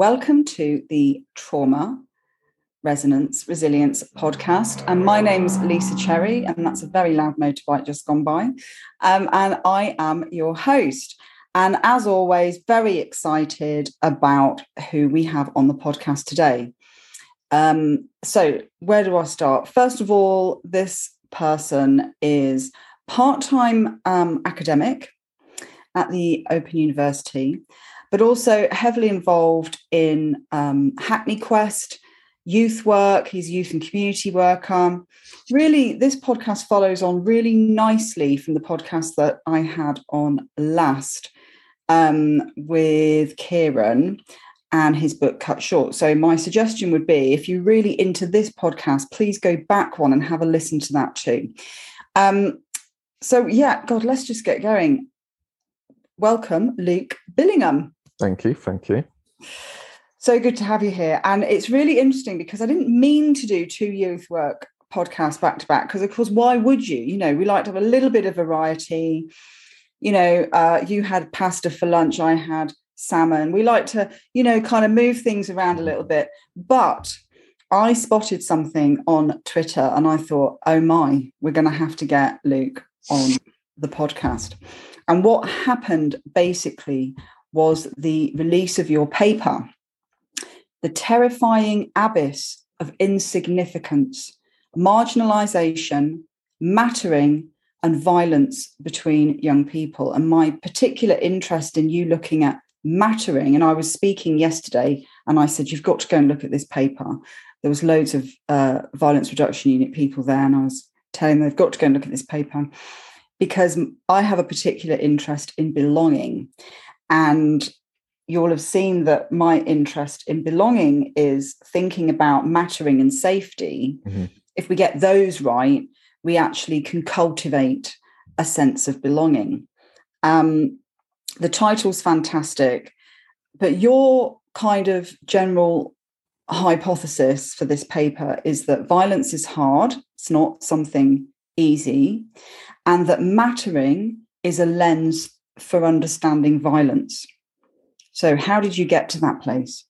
Welcome to the Trauma Resonance Resilience podcast. And my name's Lisa Cherry, and that's a very loud motorbike just gone by. Um, and I am your host. And as always, very excited about who we have on the podcast today. Um, so, where do I start? First of all, this person is part time um, academic at the Open University but also heavily involved in um, Hackney Quest, youth work. He's youth and community worker. Really, this podcast follows on really nicely from the podcast that I had on last um, with Ciaran and his book Cut Short. So, my suggestion would be if you're really into this podcast, please go back one and have a listen to that too. Um, so, yeah, God, let's just get going. Welcome, Luke Billingham. Thank you. Thank you. So good to have you here. And it's really interesting because I didn't mean to do two youth work podcasts back to back because, of course, why would you? You know, we like to have a little bit of variety. You know, uh, you had pasta for lunch, I had salmon. We like to, you know, kind of move things around a little bit. But I spotted something on Twitter and I thought, oh my, we're going to have to get Luke on the podcast. And what happened basically was the release of your paper, The Terrifying Abyss of Insignificance, Marginalization, Mattering, and Violence Between Young People. And my particular interest in you looking at mattering, and I was speaking yesterday and I said, You've got to go and look at this paper. There was loads of uh, violence reduction unit people there, and I was telling them they've got to go and look at this paper because I have a particular interest in belonging. And you'll have seen that my interest in belonging is thinking about mattering and safety. Mm-hmm. If we get those right, we actually can cultivate a sense of belonging. Um, the title's fantastic, but your kind of general hypothesis for this paper is that violence is hard, it's not something easy, and that mattering is a lens for understanding violence. So, how did you get to that place?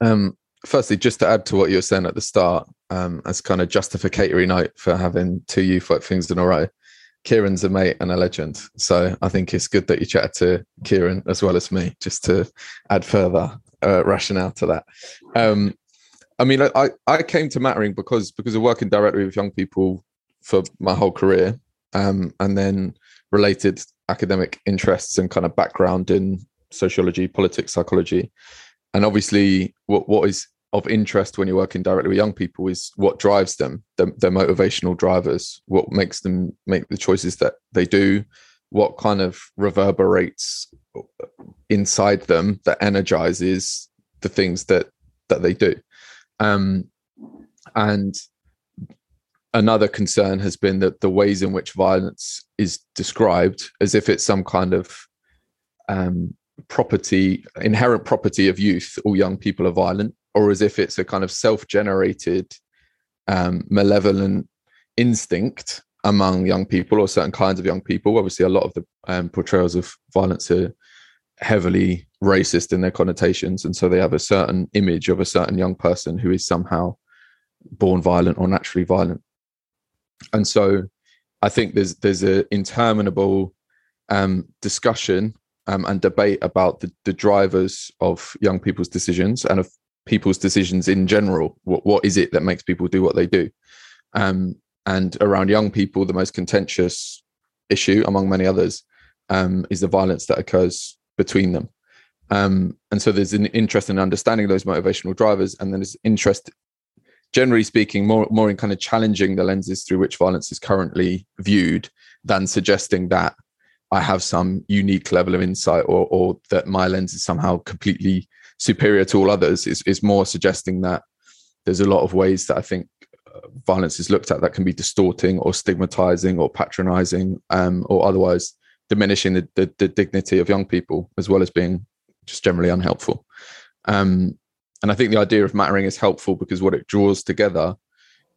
Um, firstly, just to add to what you were saying at the start, um, as kind of justificatory note for having two youth work things in a row, Ciaran's a mate and a legend. So I think it's good that you chatted to Ciaran as well as me, just to add further uh, rationale to that. Um, I mean, I, I came to Mattering because because of working directly with young people for my whole career, um, and then related academic interests and kind of background in sociology, politics, psychology. And obviously, what, what is of interest when you're working directly with young people is what drives them, their, their motivational drivers, what makes them make the choices that they do, what kind of reverberates inside them that energizes the things that that they do. Um, and another concern has been that the ways in which violence is described as if it's some kind of um, property, inherent property of youth, all young people are violent, or as if it's a kind of self generated, um, malevolent instinct among young people or certain kinds of young people. Obviously, a lot of the um, portrayals of violence are heavily racist in their connotations. And so they have a certain image of a certain young person who is somehow born violent or naturally violent and so I think there's there's an interminable um, discussion um, and debate about the, the drivers of young people's decisions and of people's decisions in general. What what is it that makes people do what they do? Um, and around young people, the most contentious issue, among many others, um, is the violence that occurs between them. Um, and so there's an interest in understanding those motivational drivers, and then there's interest generally speaking, more more in kind of challenging the lenses through which violence is currently viewed than suggesting that I have some unique level of insight or or that my lens is somehow completely superior to all others. Is is more suggesting that there's a lot of ways that I think uh, violence is looked at that can be distorting or stigmatizing or patronizing um, or otherwise diminishing the, the, the, dignity of young people as well as being just generally unhelpful. Um, and I think the idea of mattering is helpful because what it draws together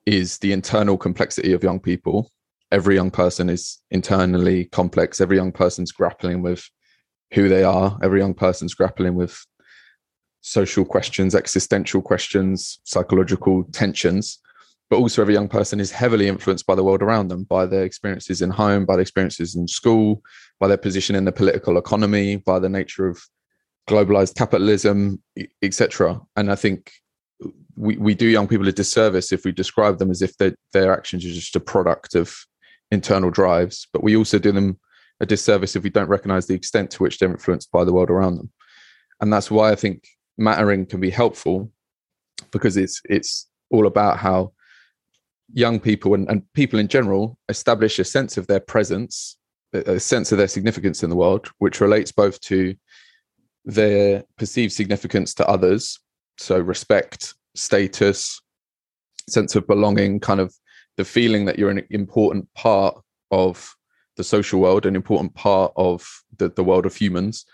is the internal complexity of young people. Every young person is internally complex. Every young person's grappling with who they are. Every young person's grappling with social questions, existential questions, psychological tensions. But also, every young person is heavily influenced by the world around them, by their experiences in home, by their experiences in school, by their position in the political economy, by the nature of globalized capitalism, etc. And I think we, we do young people a disservice if we describe them as if their actions are just a product of internal drives. But we also do them a disservice if we don't recognize the extent to which they're influenced by the world around them. And that's why I think mattering can be helpful because it's it's all about how young people and, and people in general establish a sense of their presence a sense of their significance in the world which relates both to their perceived significance to others so respect status sense of belonging kind of the feeling that you're an important part of the social world an important part of the, the world of humans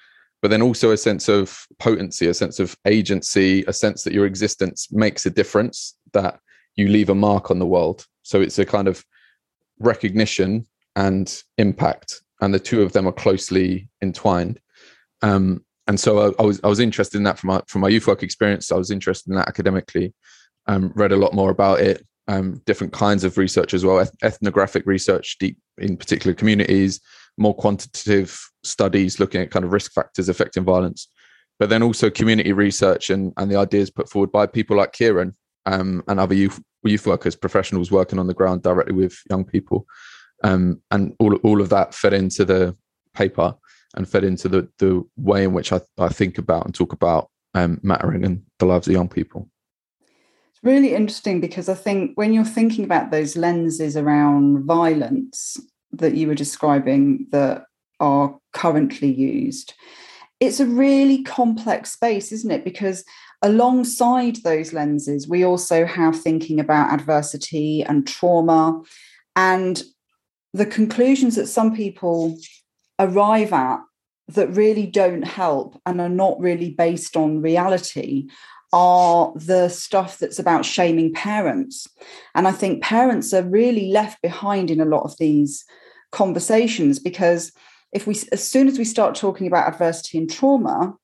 but then also a sense of potency, a sense of agency, a sense that your existence makes a difference, that you leave a mark on the world. So it's a kind of recognition and impact, and the two of them are closely entwined. Um, and so I, I, was I was interested in that from my from my youth work experience. I was interested in that academically. Um, read a lot more about it. Um, different kinds of research as well, ethnographic research, deep in particular communities, more quantitative studies looking at kind of risk factors affecting violence, but then also community research and, and the ideas put forward by people like Ciaran um, and other youth, youth workers, professionals working on the ground directly with young people. Um, and all, all of that fed into the paper and fed into the, the way in which I, I think about and talk about um, mattering and the lives of young people. It's really interesting because I think when you're thinking about those lenses around violence, that you were describing that are currently used. It's a really complex space, isn't it? Because alongside those lenses, we also have thinking about adversity and trauma and the conclusions that some people arrive at that really don't help and are not really based on reality are the stuff that's about shaming parents. And I think parents are really left behind in a lot of these conversations because if we as soon as we start talking about adversity and trauma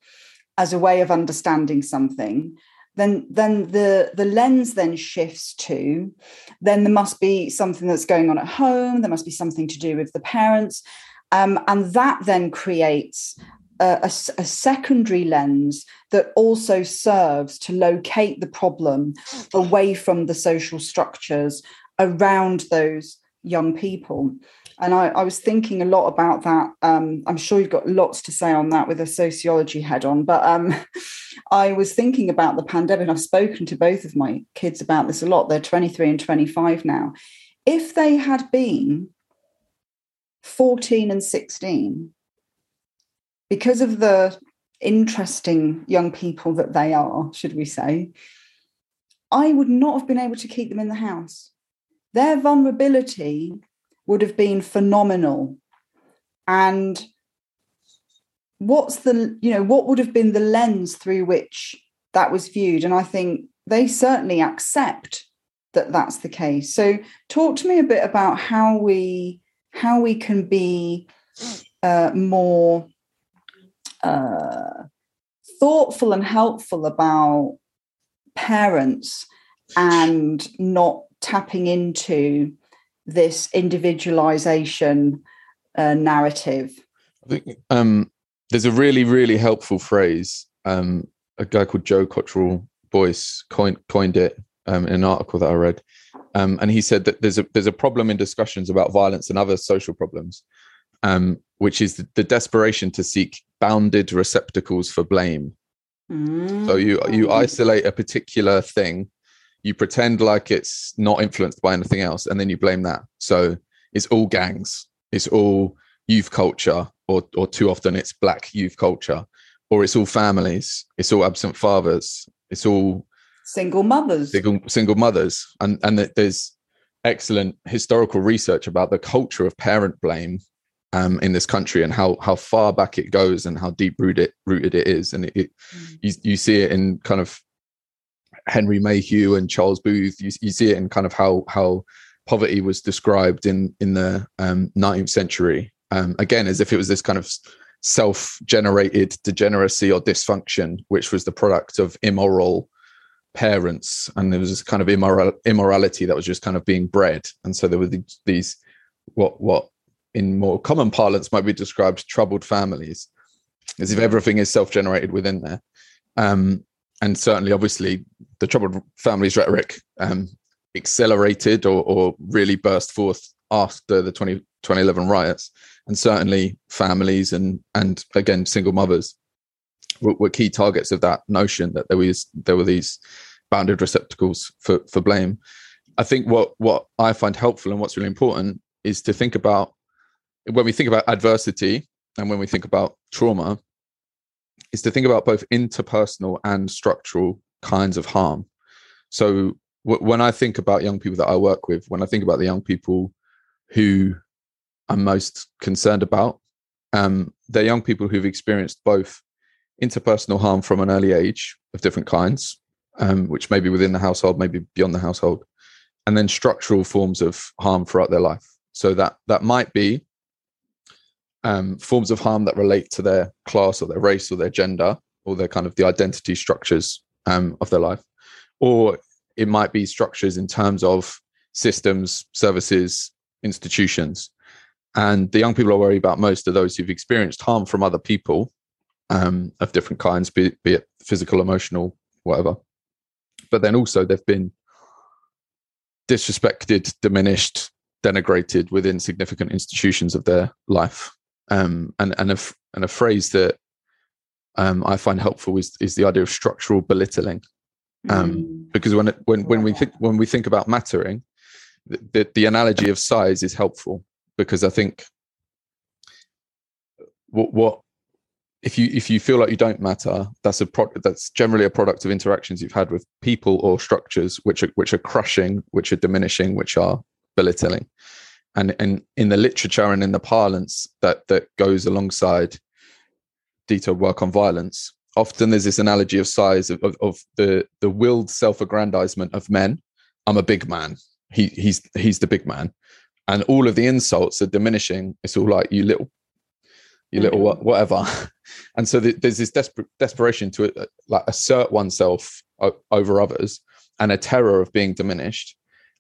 as a way of understanding something then then the the lens then shifts to then there must be something that's going on at home there must be something to do with the parents um, and that then creates a, a, a, secondary lens that also serves to locate the problem away from the social structures around those young people and I, I, was thinking a lot about that. Um, I'm sure you've got lots to say on that with a sociology head on, but um, I was thinking about the pandemic. I've spoken to both of my kids about this a lot. They're 23 and 25 now. If they had been 14 and 16, because of the interesting young people that they are, should we say, I would not have been able to keep them in the house. Their vulnerability would have been phenomenal. And what's the, you know, what would have been the lens through which that was viewed? And I think they certainly accept that that's the case. So talk to me a bit about how we how we can be uh, more uh, thoughtful and helpful about parents and not tapping into this individualization uh, narrative? I think um, there's a really, really helpful phrase. Um, a guy called Joe Cottrell Boyce coined, coined it um, in an article that I read. Um, and he said that there's a there's a problem in discussions about violence and other social problems, um, which is the, the, desperation to seek bounded receptacles for blame. Mm. So you you mm. isolate a particular thing you pretend like it's not influenced by anything else and then you blame that so it's all gangs it's all youth culture or or too often it's black youth culture or it's all families it's all absent fathers it's all single mothers single, single mothers and and there's excellent historical research about the culture of parent blame um, in this country and how how far back it goes and how deep rooted rooted it is and it, it mm. you, you see it in kind of Henry Mayhew and Charles Booth. You, you see it in kind of how how poverty was described in in the um, 19th century. Um, again, as if it was this kind of self-generated degeneracy or dysfunction, which was the product of immoral parents, and there was this kind of immoral immorality that was just kind of being bred, and so there were these what what in more common parlance might be described troubled families, as if everything is self-generated within there. Um, and certainly, obviously, the troubled families rhetoric um, accelerated or, or really burst forth after the 20, 2011 riots and certainly families and and again single mothers were, key targets of that notion that there was there were these bounded receptacles for for blame i think what what i find helpful and what's really important is to think about when we think about adversity and when we think about trauma is to think about both interpersonal and structural kinds of harm so w- when i think about young people that i work with when i think about the young people who I'm most concerned about. Um, they're young people who've experienced both interpersonal harm from an early age of different kinds, um, which may be within the household, maybe beyond the household, and then structural forms of harm throughout their life. So that that might be um, forms of harm that relate to their class or their race or their gender or their kind of the identity structures um, of their life, or it might be structures in terms of systems, services, institutions and the young people I worry about most are those who've experienced harm from other people um, of different kinds, be, be it physical, emotional, whatever. But then also they've been disrespected, diminished, denigrated within significant institutions of their life. Um, and and a, and a phrase that um, I find helpful is is the idea of structural belittling. Um, mm. Because when it, when when we think when we think about mattering, the, the, the analogy of size is helpful because I think what what if you if you feel like you don't matter, that's a pro- that's generally a product of interactions you've had with people or structures which are which are crushing, which are diminishing, which are belittling, and and in the literature and in the parlance that that goes alongside detailed work on violence, often there's this analogy of size of, of, of the the willed self-aggrandizement of men. I'm a big man. He he's he's the big man, and all of the insults are diminishing. It's all like you little, you little whatever. and so there's this desperation to uh, like assert oneself over others, and a terror of being diminished.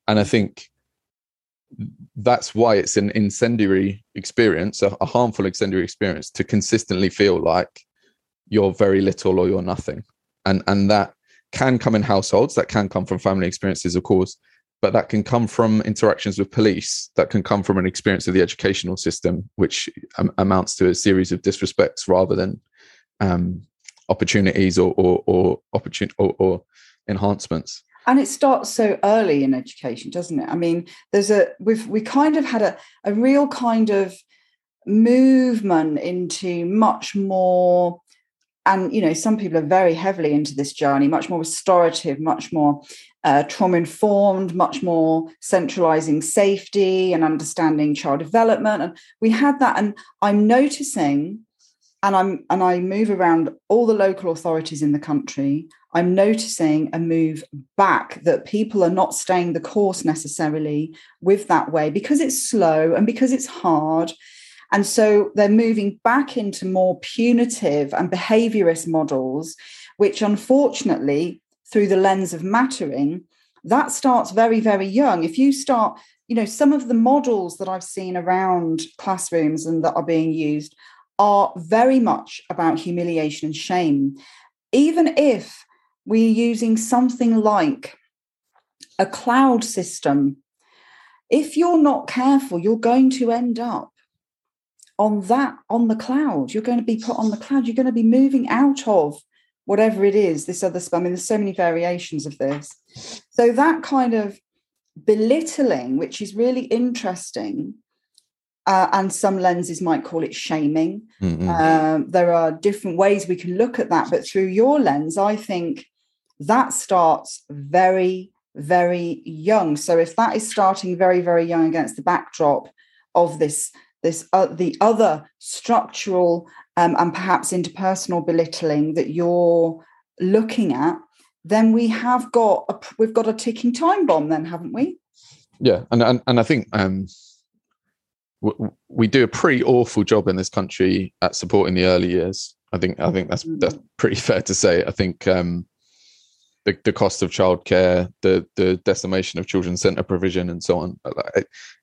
And I think that's why it's an incendiary experience, a, a harmful incendiary experience, to consistently feel like you're very little or you're nothing, and and that can come in households, that can come from family experiences, of course, but that can come from interactions with police that can come from an experience of the educational system which um, amounts to a series of disrespects rather than um, opportunities or or or, opportun- or, or enhancements. And it starts so early in education doesn't it? I mean there's a we've we kind of had a, a real kind of movement into much more and you know some people are very heavily into this journey much more restorative much more uh, trauma informed much more centralizing safety and understanding child development. And we had that and i'm noticing and i'm and i move around all the local authorities in the country i'm noticing a move back that people are not staying the course necessarily with that way because it's slow and because it's hard and so they're moving back into more punitive and behaviorist models, which unfortunately, through the lens of mattering, that starts very, very young. If you start, you know, some of the models that I've seen around classrooms and that are being used are very much about humiliation and shame. Even if we're using something like a cloud system, if you're not careful, you're going to end up on that on the cloud. You're going to be put on the cloud. You're going to be moving out of whatever it is this other i mean there's so many variations of this. So that kind of belittling which is really interesting uh, and some lenses might call it shaming um, there are different ways we can look at that but through your lens i think that starts very very young. So if that is starting very very young against the backdrop of this this uh, the other structural um, and perhaps interpersonal belittling that you're looking at then we have got a, we've got a ticking time bomb then haven't we yeah and and, and i think um w- we do a pretty awful job in this country at supporting the early years. I think I think that's that's mm. pretty fair to say. I think um, the the cost of childcare, the the decimation of children's centre provision, and so on.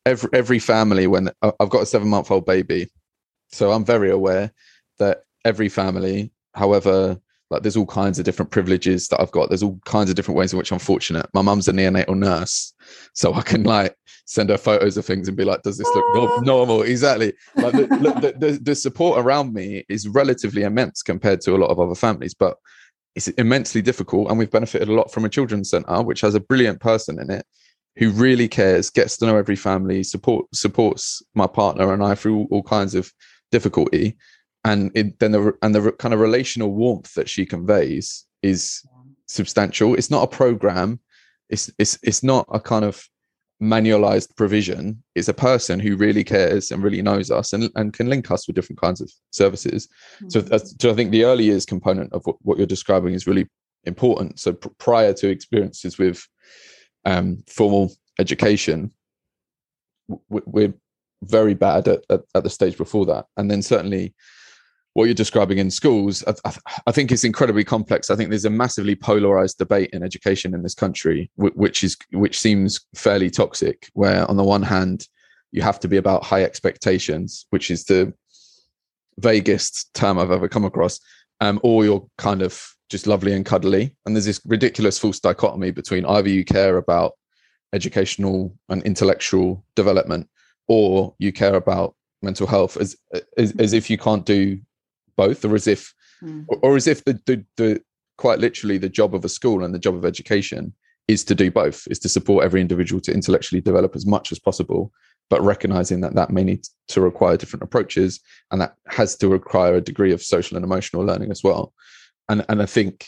Every every family, when I've got a seven month old baby, so I'm very aware that every family, however like there's all kinds of different privileges that I've got. There's all kinds of different ways in which I'm fortunate. My mum's a neonatal nurse, so I can like send her photos of things and be like, "Does this look no- ah. normal?" Exactly. Like the, the, the, the support around me is relatively immense compared to a lot of other families, but it's immensely difficult. And we've benefited a lot from a children's centre, which has a brilliant person in it who really cares, gets to know every family, support supports my partner and I through all, kinds of difficulty and it, then the and the kind of relational warmth that she conveys is substantial. It's not a program. It's it's it's not a kind of manualized provision. is a person who really cares and really knows us and, and can link us with different kinds of services. Mm-hmm. So, so I think the early years component of what, what you're describing is really important. So pr- prior to experiences with um, formal education, w- we're very bad at, at, at the stage before that. And then certainly what you're describing in schools, I, I, think it's incredibly complex. I think there's a massively polarized debate in education in this country, which is which seems fairly toxic. Where on the one hand, you have to be about high expectations, which is the vaguest term I've ever come across, um, or you're kind of just lovely and cuddly. And there's this ridiculous false dichotomy between either you care about educational and intellectual development, or you care about mental health as, as, as if you can't do both, or as if, mm. or, or, as if the, the the quite literally the job of a school and the job of education is to do both, is to support every individual to intellectually develop as much as possible, but recognizing that that may need to require different approaches, and that has to require a degree of social and emotional learning as well. And and I think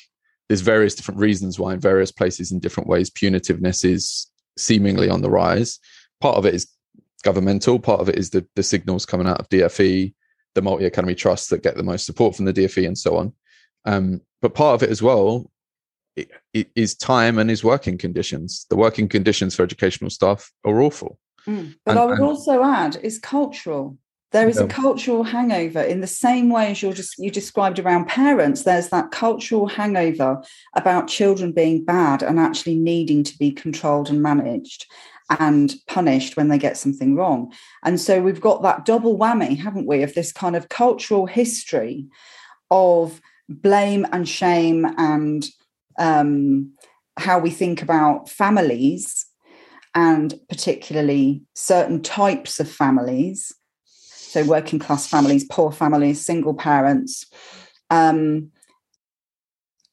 there's various different reasons why in various places in different ways punitiveness is seemingly on the rise. Part of it is governmental, part of it is the the signals coming out of DFE, the multi academy trusts that get the most support from the DFE and so on. Um, but part of it as well is time and is working conditions. The working conditions for educational staff are awful. Mm. But and, I would and, also add is cultural. There is yeah. a cultural hangover in the same way as you just you described around parents. There's that cultural hangover about children being bad and actually needing to be controlled and managed and punished when they get something wrong. And so we've got that double whammy, haven't we, of this kind of cultural history of blame and shame and um, how we think about families and particularly certain types of families. So, working class families, poor families, single parents. Um,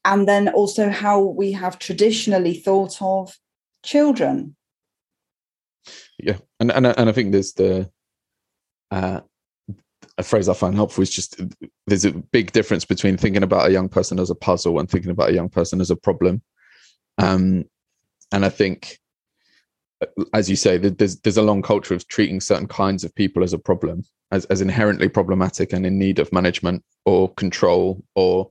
and then also how we have traditionally thought of children yeah, and and and I think there's the uh, a phrase I find helpful is just there's a big difference between thinking about a young person as a puzzle and thinking about a young person as a problem. Um, and I think, as you say, there's there's a long culture of treating certain kinds of people as a problem, as as inherently problematic and in need of management or control, or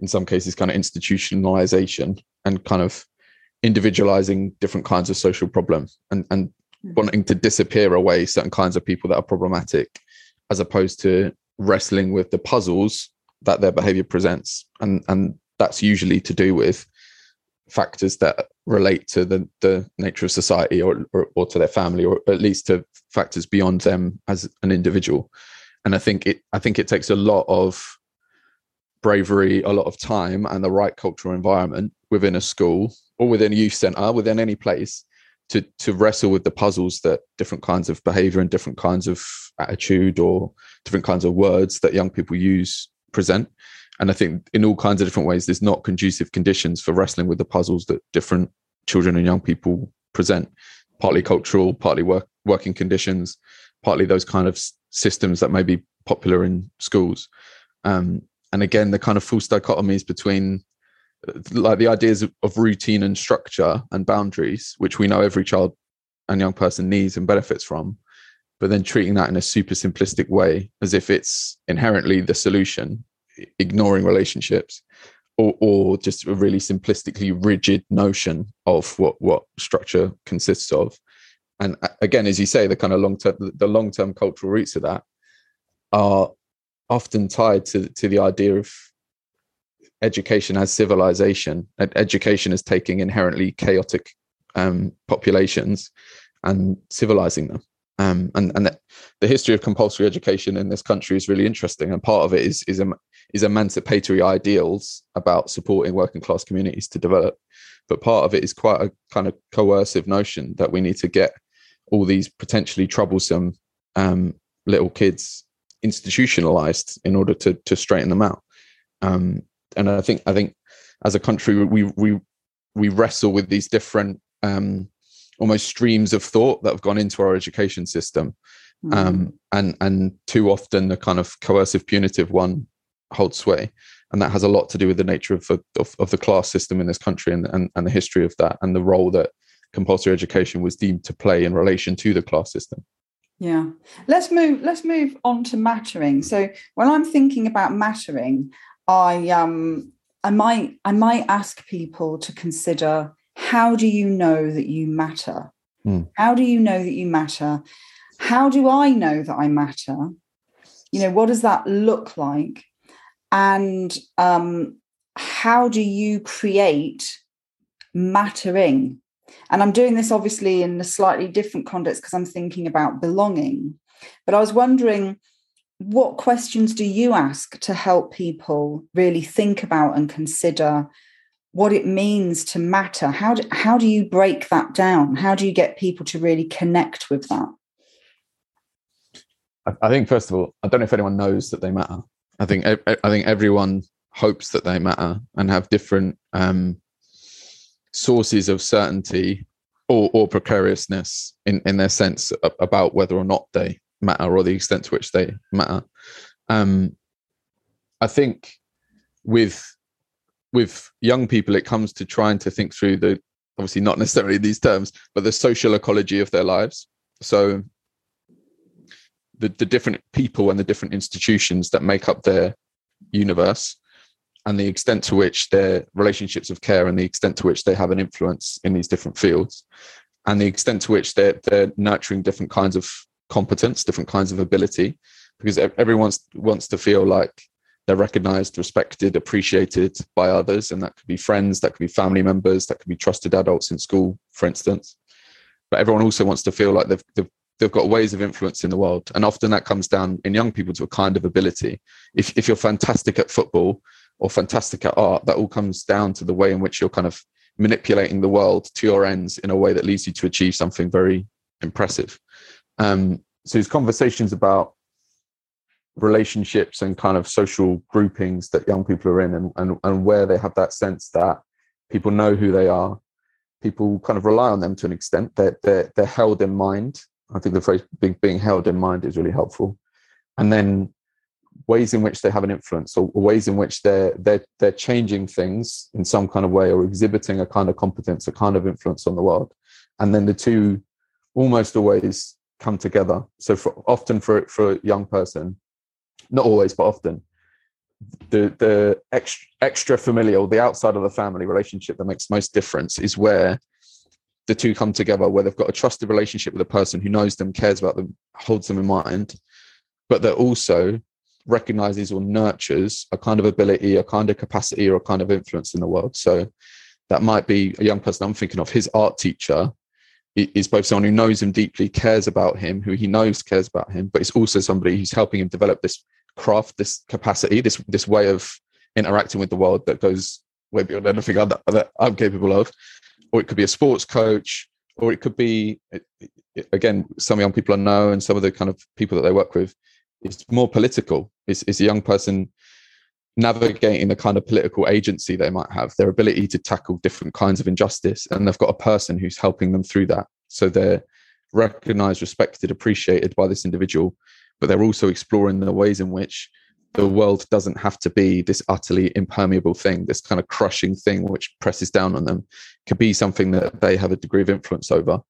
in some cases, kind of institutionalization and kind of individualizing different kinds of social problems and and Mm. wanting to disappear away certain kinds of people that are problematic as opposed to wrestling with the puzzles that their behavior presents. And and that's usually to do with factors that relate to the the nature of society or, or, or to their family or at least to factors beyond them as an individual. And i think it i think it takes a lot of bravery a lot of time and the right cultural environment within a school or within a youth center within any place to to wrestle with the puzzles that different kinds of behavior and different kinds of attitude or different kinds of words that young people use present. And i think in all kinds of different ways there's not conducive conditions for wrestling with the puzzles that different children and young people present. Partly cultural partly work working conditions partly those kind of systems that may be popular in schools. Um, and again the kind of false dichotomies between like the ideas of, routine and structure and boundaries, which we know every child and young person needs and benefits from, but then treating that in a super simplistic way as if it's inherently the solution, ignoring relationships, or, or just a really simplistically rigid notion of what, what structure consists of. And again, as you say, the kind of long term, the long term cultural roots of that are often tied to to the idea of education as civilization, education as taking inherently chaotic um, populations and civilizing them. Um, and and the history of compulsory education in this country is really interesting, and part of it is is is emancipatory ideals about supporting working class communities to develop, but part of it is quite a kind of coercive notion that we need to get all these potentially troublesome um, little kids institutionalized in order to to straighten them out. Um, and I think I think as a country we we we wrestle with these different um, almost streams of thought that have gone into our education system. Mm. Um, and and too often the kind of coercive punitive one holds sway and that has a lot to do with the nature of, of, of the class system in this country and, and, and the history of that and the role that compulsory education was deemed to play in relation to the class system yeah let's move let's move on to mattering so when i'm thinking about mattering i um i might i might ask people to consider how do you know that you matter? Mm. How do you know that you matter? How do I know that I matter? You know, what does that look like? And um, how do you create mattering? And I'm doing this obviously in a slightly different context because I'm thinking about belonging. But I was wondering, what questions do you ask to help people really think about and consider what it means to matter? How do, how do you break that down? How do you get people to really connect with that? I, think first of all i don't know if anyone knows that they matter. I think i think everyone hopes that they matter and have different um, sources of certainty or, or precariousness in, in their sense about whether or not they matter or the extent to which they matter um, i think with with young people, it comes to trying to think through the obviously not necessarily these terms, but the social ecology of their lives. So the, the different people and the different institutions that make up their universe and the extent to which their relationships of care and the extent to which they have an influence in these different fields and the extent to which they're, they're nurturing different kinds of competence different kinds of ability because everyone wants to feel like they're recognized, respected, appreciated by others. And that could be friends, that could be family members, that could be trusted adults in school, for instance. But everyone also wants to feel like they've, they've, they've got ways of influence in the world. And often that comes down in young people to a kind of ability. If, if you're fantastic at football or fantastic at art, that all comes down to the way in which you're kind of manipulating the world to your ends in a way that leads you to achieve something very impressive. Um, so these conversations about relationships and kind of social groupings that young people are in and, and, and where they have that sense that people know who they are. People kind of rely on them to an extent. They're, they're, they're held in mind. I think the phrase being, being held in mind is really helpful. And then ways in which they have an influence or, ways in which they're they're they're changing things in some kind of way or exhibiting a kind of competence a kind of influence on the world. And then the two almost always come together so for, often for for a young person not always, but often, the the extra, extra familial, the outside of the family relationship that makes most difference is where the two come together, where they've got a trusted relationship with a person who knows them, cares about them, holds them in mind, but that also recognizes or nurtures a kind of ability, a kind of capacity, or a kind of influence in the world. So that might be a young person I'm thinking of. His art teacher is both someone who knows him deeply, cares about him, who he knows cares about him, but it's also somebody who's helping him develop this craft, this capacity, this this way of interacting with the world that goes way beyond anything that I'm capable of. Or it could be a sports coach, or it could be again some young people I know and some of the kind of people that they work with. It's more political. It's, it's a young person navigating the kind of political agency they might have, their ability to tackle different kinds of injustice, and they've got a person who's helping them through that. So they're recognized, respected, appreciated by this individual, but they're also exploring the ways in which the world doesn't have to be this utterly impermeable thing, this kind of crushing thing which presses down on them. It could be something that they have a degree of influence over.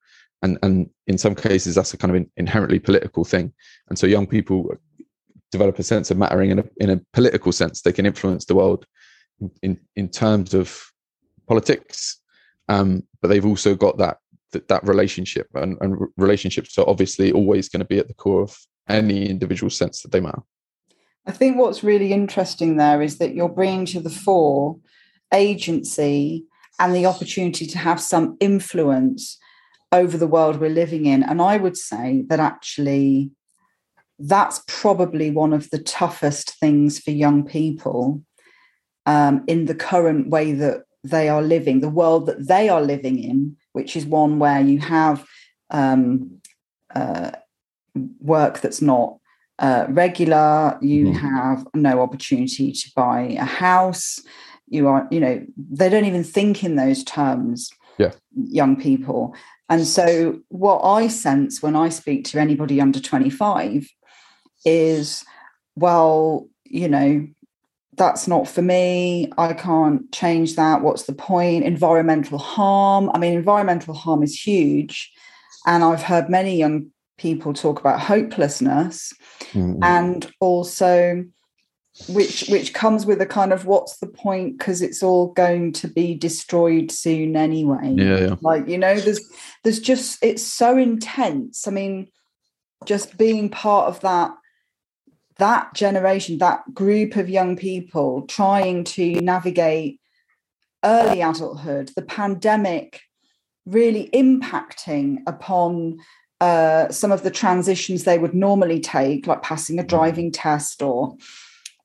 And, and in some cases, that's a kind of inherently political thing. And so young people develop a sense of mattering in a, in a political sense. They can influence the world in, in terms of politics, um, but they've also got that that, that relationship and, and relationships are obviously always going to be at the core of any individual sense that they matter. I think what's really interesting there is that you're bringing to the fore agency and the opportunity to have some influence over the world we're living in. And i would say that actually that's probably one of the toughest things for young people um, in the current way that they are living, the world that they are living in, which is one where you have um, uh, work that's not uh, regular, you mm. have no opportunity to buy a house. You are, you know, they don't even think in those terms, yeah. young people. And so, what I sense when I speak to anybody under 25 is, well, you know, that's not for me. I can't change that. What's the point? Environmental harm. I mean, environmental harm is huge. And I've heard many young people talk about hopelessness mm-hmm. and also which which comes with a kind of what's the point because it's all going to be destroyed soon anyway yeah, yeah like you know there's there's just it's so intense i mean just being part of that that generation, that group of young people trying to navigate early adulthood, the pandemic really impacting upon uh, some of the transitions they would normally take, like passing a mm. driving test or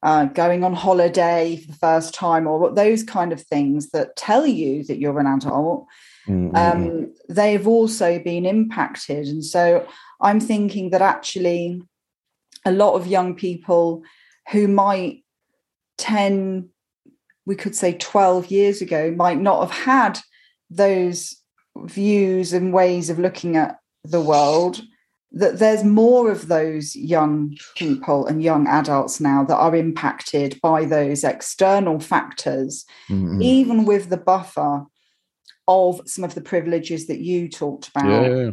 uh, going on holiday for the first time, or those kind of things that tell you that you're an adult. Mm-hmm. Um, they've also been impacted. And so I'm thinking that actually a lot of young people who might 10 we could say 12 years ago might not have had those views and ways of looking at the world that there's more of those young people and young adults now that are impacted by those external factors mm-hmm. even with the buffer of some of the privileges that you talked about yeah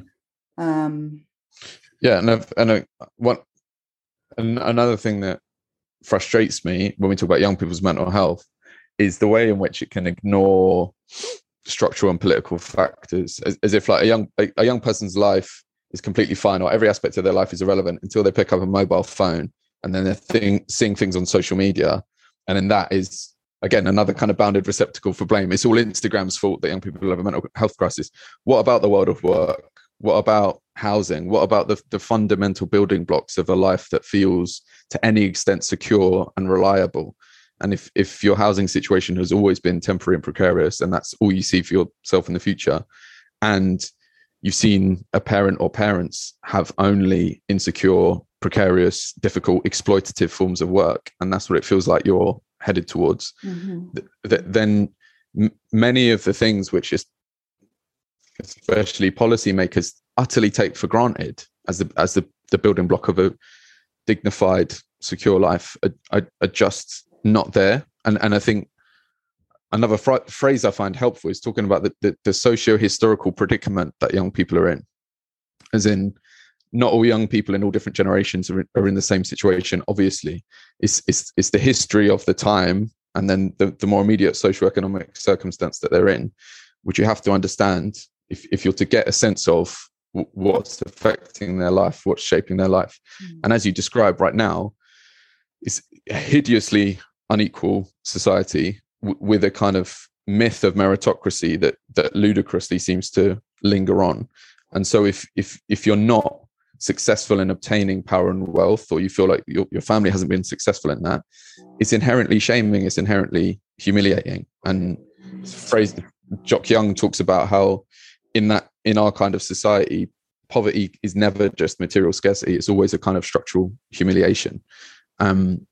um yeah and I've, and I, what and another thing that frustrates me when we talk about young people's mental health is the way in which it can ignore structural and political factors as, as if like a young a, a, young person's life is completely fine or every aspect of their life is irrelevant until they pick up a mobile phone and then they're thing, seeing things on social media. And then that is again another kind of bounded receptacle for blame. It's all instagram's fault that young people have a mental health crisis. What about the world of work what about housing? What about the, the fundamental building blocks of a life that feels to any extent secure and reliable? And if, if your housing situation has always been temporary and precarious, and that's all you see for yourself in the future, and you've seen a parent or parents have only insecure, precarious, difficult, exploitative forms of work, and that's what it feels like you're headed towards, mm-hmm. th- th- then m- many of the things which is especially policymakers utterly take for granted as the as the, the building block of a dignified, secure life are, are, just not there. And and I think another fr- phrase I find helpful is talking about the, the, the socio-historical predicament that young people are in, as in not all young people in all different generations are are in the same situation. Obviously, it's, it's it's the history of the time, and then the, the more immediate socio-economic circumstance that they're in, which you have to understand if if you're to get a sense of what's affecting their life, what's shaping their life. Mm. And as you describe right now, it's a hideously unequal society w- with a kind of myth of meritocracy that that ludicrously seems to linger on. And so if if if you're not successful in obtaining power and wealth, or you feel like your, your family hasn't been successful in that, it's inherently shaming, it's inherently humiliating. And phrase Jock Young talks about how in that in our kind of society poverty is never just material scarcity it's always a kind of structural humiliation. Um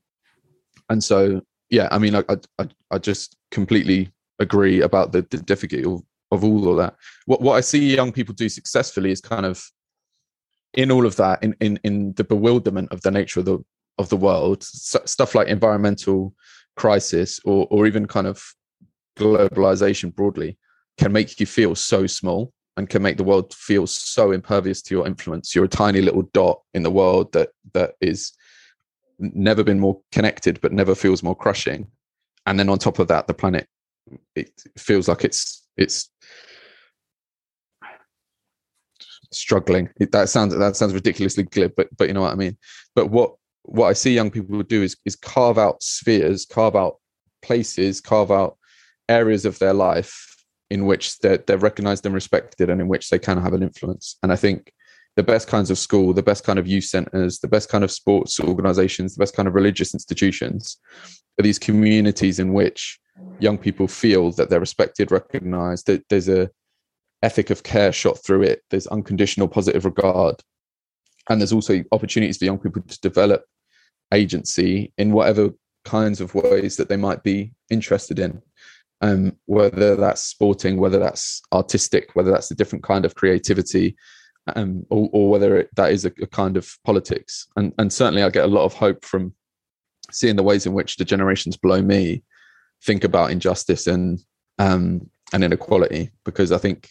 and so yeah i mean i i, I just completely agree about the, the difficulty of, of all of that. What what i see young people do successfully is kind of in all of that in in in the bewilderment of the nature of the of the world stuff like environmental crisis or or even kind of globalization broadly can make you feel so small and can make the world feel so impervious to your influence. You're a tiny little dot in the world that that is never been more connected, but never feels more crushing. And then on top of that, the planet it feels like it's it's struggling. That sounds that sounds ridiculously glib, but but you know what I mean. But what what I see young people do is is carve out spheres, carve out places, carve out areas of their life in which they're, they're recognized and respected and in which they can have an influence. And I think the best kinds of school, the best kind of youth centers, the best kind of sports organizations, the best kind of religious institutions are these communities in which young people feel that they're respected, recognized, that there's a ethic of care shot through it, there's unconditional positive regard. And there's also opportunities for young people to develop agency in whatever kinds of ways that they might be interested in um, whether that's sporting, whether that's artistic, whether that's a different kind of creativity, um, or, or, whether it, that is a, a, kind of politics. And, and certainly, I get a lot of hope from seeing the ways in which the generations below me think about injustice and um, and inequality. Because I think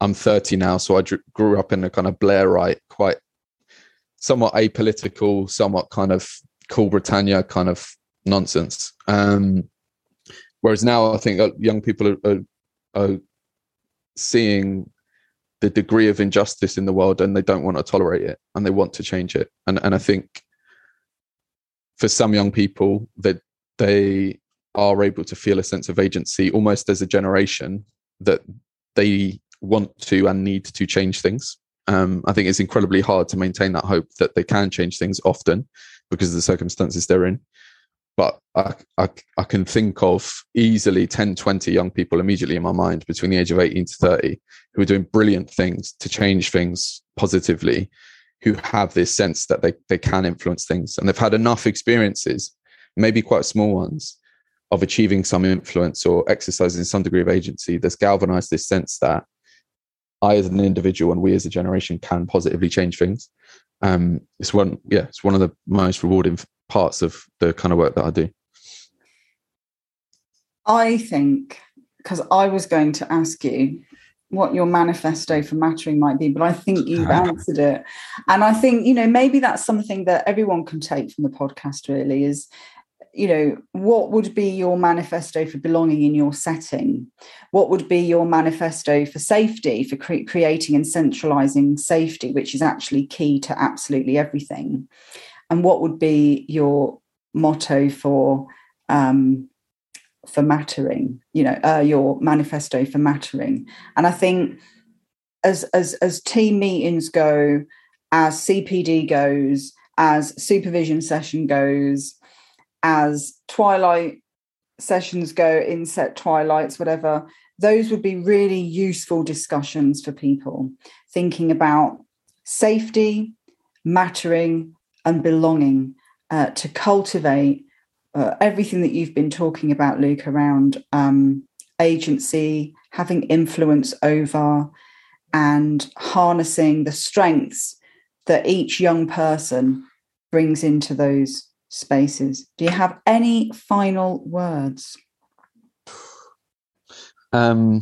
I'm 30 now, so I grew up in a kind of Blairite, quite somewhat apolitical, somewhat kind of cool Britannia kind of nonsense. Um, Whereas now, I think uh, young people are, are, are seeing the degree of injustice in the world and they don't want to tolerate it and they want to change it. And and I think for some young people that they are able to feel a sense of agency almost as a generation that they want to and need to change things. Um, I think it's incredibly hard to maintain that hope that they can change things often because of the circumstances they're in but I, I, I, can think of easily 10, 20 young people immediately in my mind between the age of 18 to 30 who are doing brilliant things to change things positively, who have this sense that they, they can influence things. And they've had enough experiences, maybe quite small ones, of achieving some influence or exercising some degree of agency that's galvanized this sense that I, as an individual, and we as a generation can positively change things. Um, it's one, yeah, it's one of the most rewarding parts of the kind of work that I do? I think because I was going to ask you what your manifesto for mattering might be, but I think you've answered it. And I think, you know, maybe that's something that everyone can take from the podcast really is, you know, what would be your manifesto for belonging in your setting? What would be your manifesto for safety, for cre- creating and centralizing safety, which is actually key to absolutely everything? And what would be your motto for um, for mattering you know uh, your manifesto for mattering? And i think as as as team meetings go as cpd goes as supervision session goes as twilight sessions go inset twilights whatever those would be really useful discussions for people. Thinking about safety mattering and belonging uh, to cultivate uh, everything that you've been talking about, Luke, around um, agency, having influence over, and harnessing the strengths that each young person brings into those spaces. Do you have any final words? Um,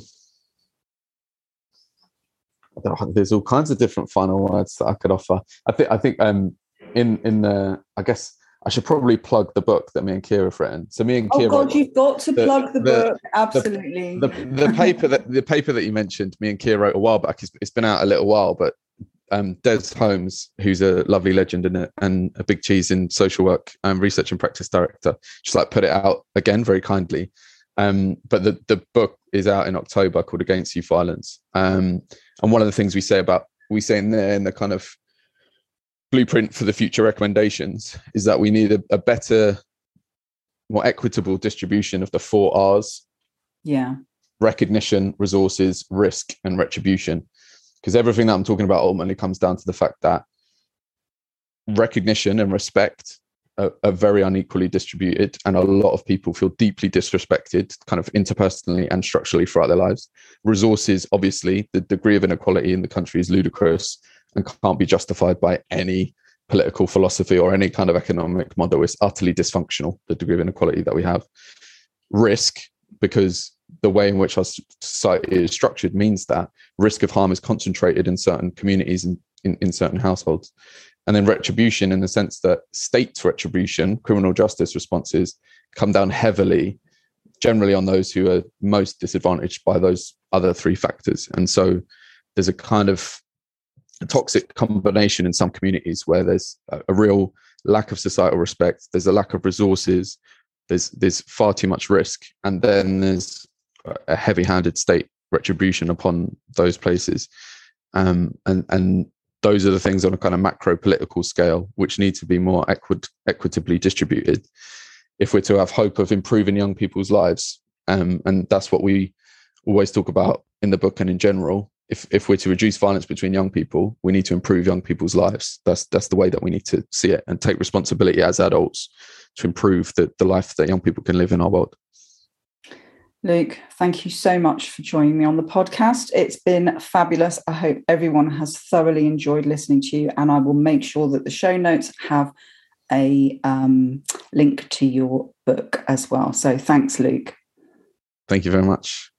there's all kinds of different final words that I could offer. I think I think um, in in the I guess I should probably plug the book that me and Keir have written. So me and Keir. oh God, you've got to the, plug the, the, book. Absolutely. The, the, paper that the paper that you mentioned, me and Keir wrote a while back. it's, it's been out a little while, but um, Dez Holmes, who's a lovely legend and a, and a big cheese in social work and research and practice director, just like put it out again very kindly. Um, but the the book is out in October called Against Youth Violence. Um, and one of the things we say about we say in there in the kind of blueprint for the future recommendations is that we need a, a better, more equitable distribution of the four R's. Yeah. Recognition, resources, risk, and retribution. Because everything that I'm talking about ultimately comes down to the fact that recognition and respect are, are, very unequally distributed, and a lot of people feel deeply disrespected, kind of interpersonally and structurally throughout their lives. Resources, obviously, the degree of inequality in the country is ludicrous and can't be justified by any political philosophy or any kind of economic model. It's utterly dysfunctional, the degree of inequality that we have. Risk, because the way in which our society is structured means that risk of harm is concentrated in certain communities and in, in certain households. And then retribution, in the sense that state retribution, criminal justice responses, come down heavily, generally on those who are most disadvantaged by those other three factors. And so there's a kind of toxic combination in some communities where there's a, a real lack of societal respect, there's a lack of resources, there's there's far too much risk, and then there's a heavy-handed state retribution upon those places, um, and and those are the things on a kind of macro political scale which need to be more equi- equitably distributed. If we're to have hope of improving young people's lives um, and that's what we always talk about in the book and in general if if we're to reduce violence between young people we need to improve young people's lives that's that's the way that we need to see it and take responsibility as adults to improve the, the life that young people can live in our world Luke, thank you so much for joining me on the podcast. It's been fabulous. I hope everyone has thoroughly enjoyed listening to you, and I will make sure that the show notes have a um, link to your book as well. So thanks, Luke. Thank you very much.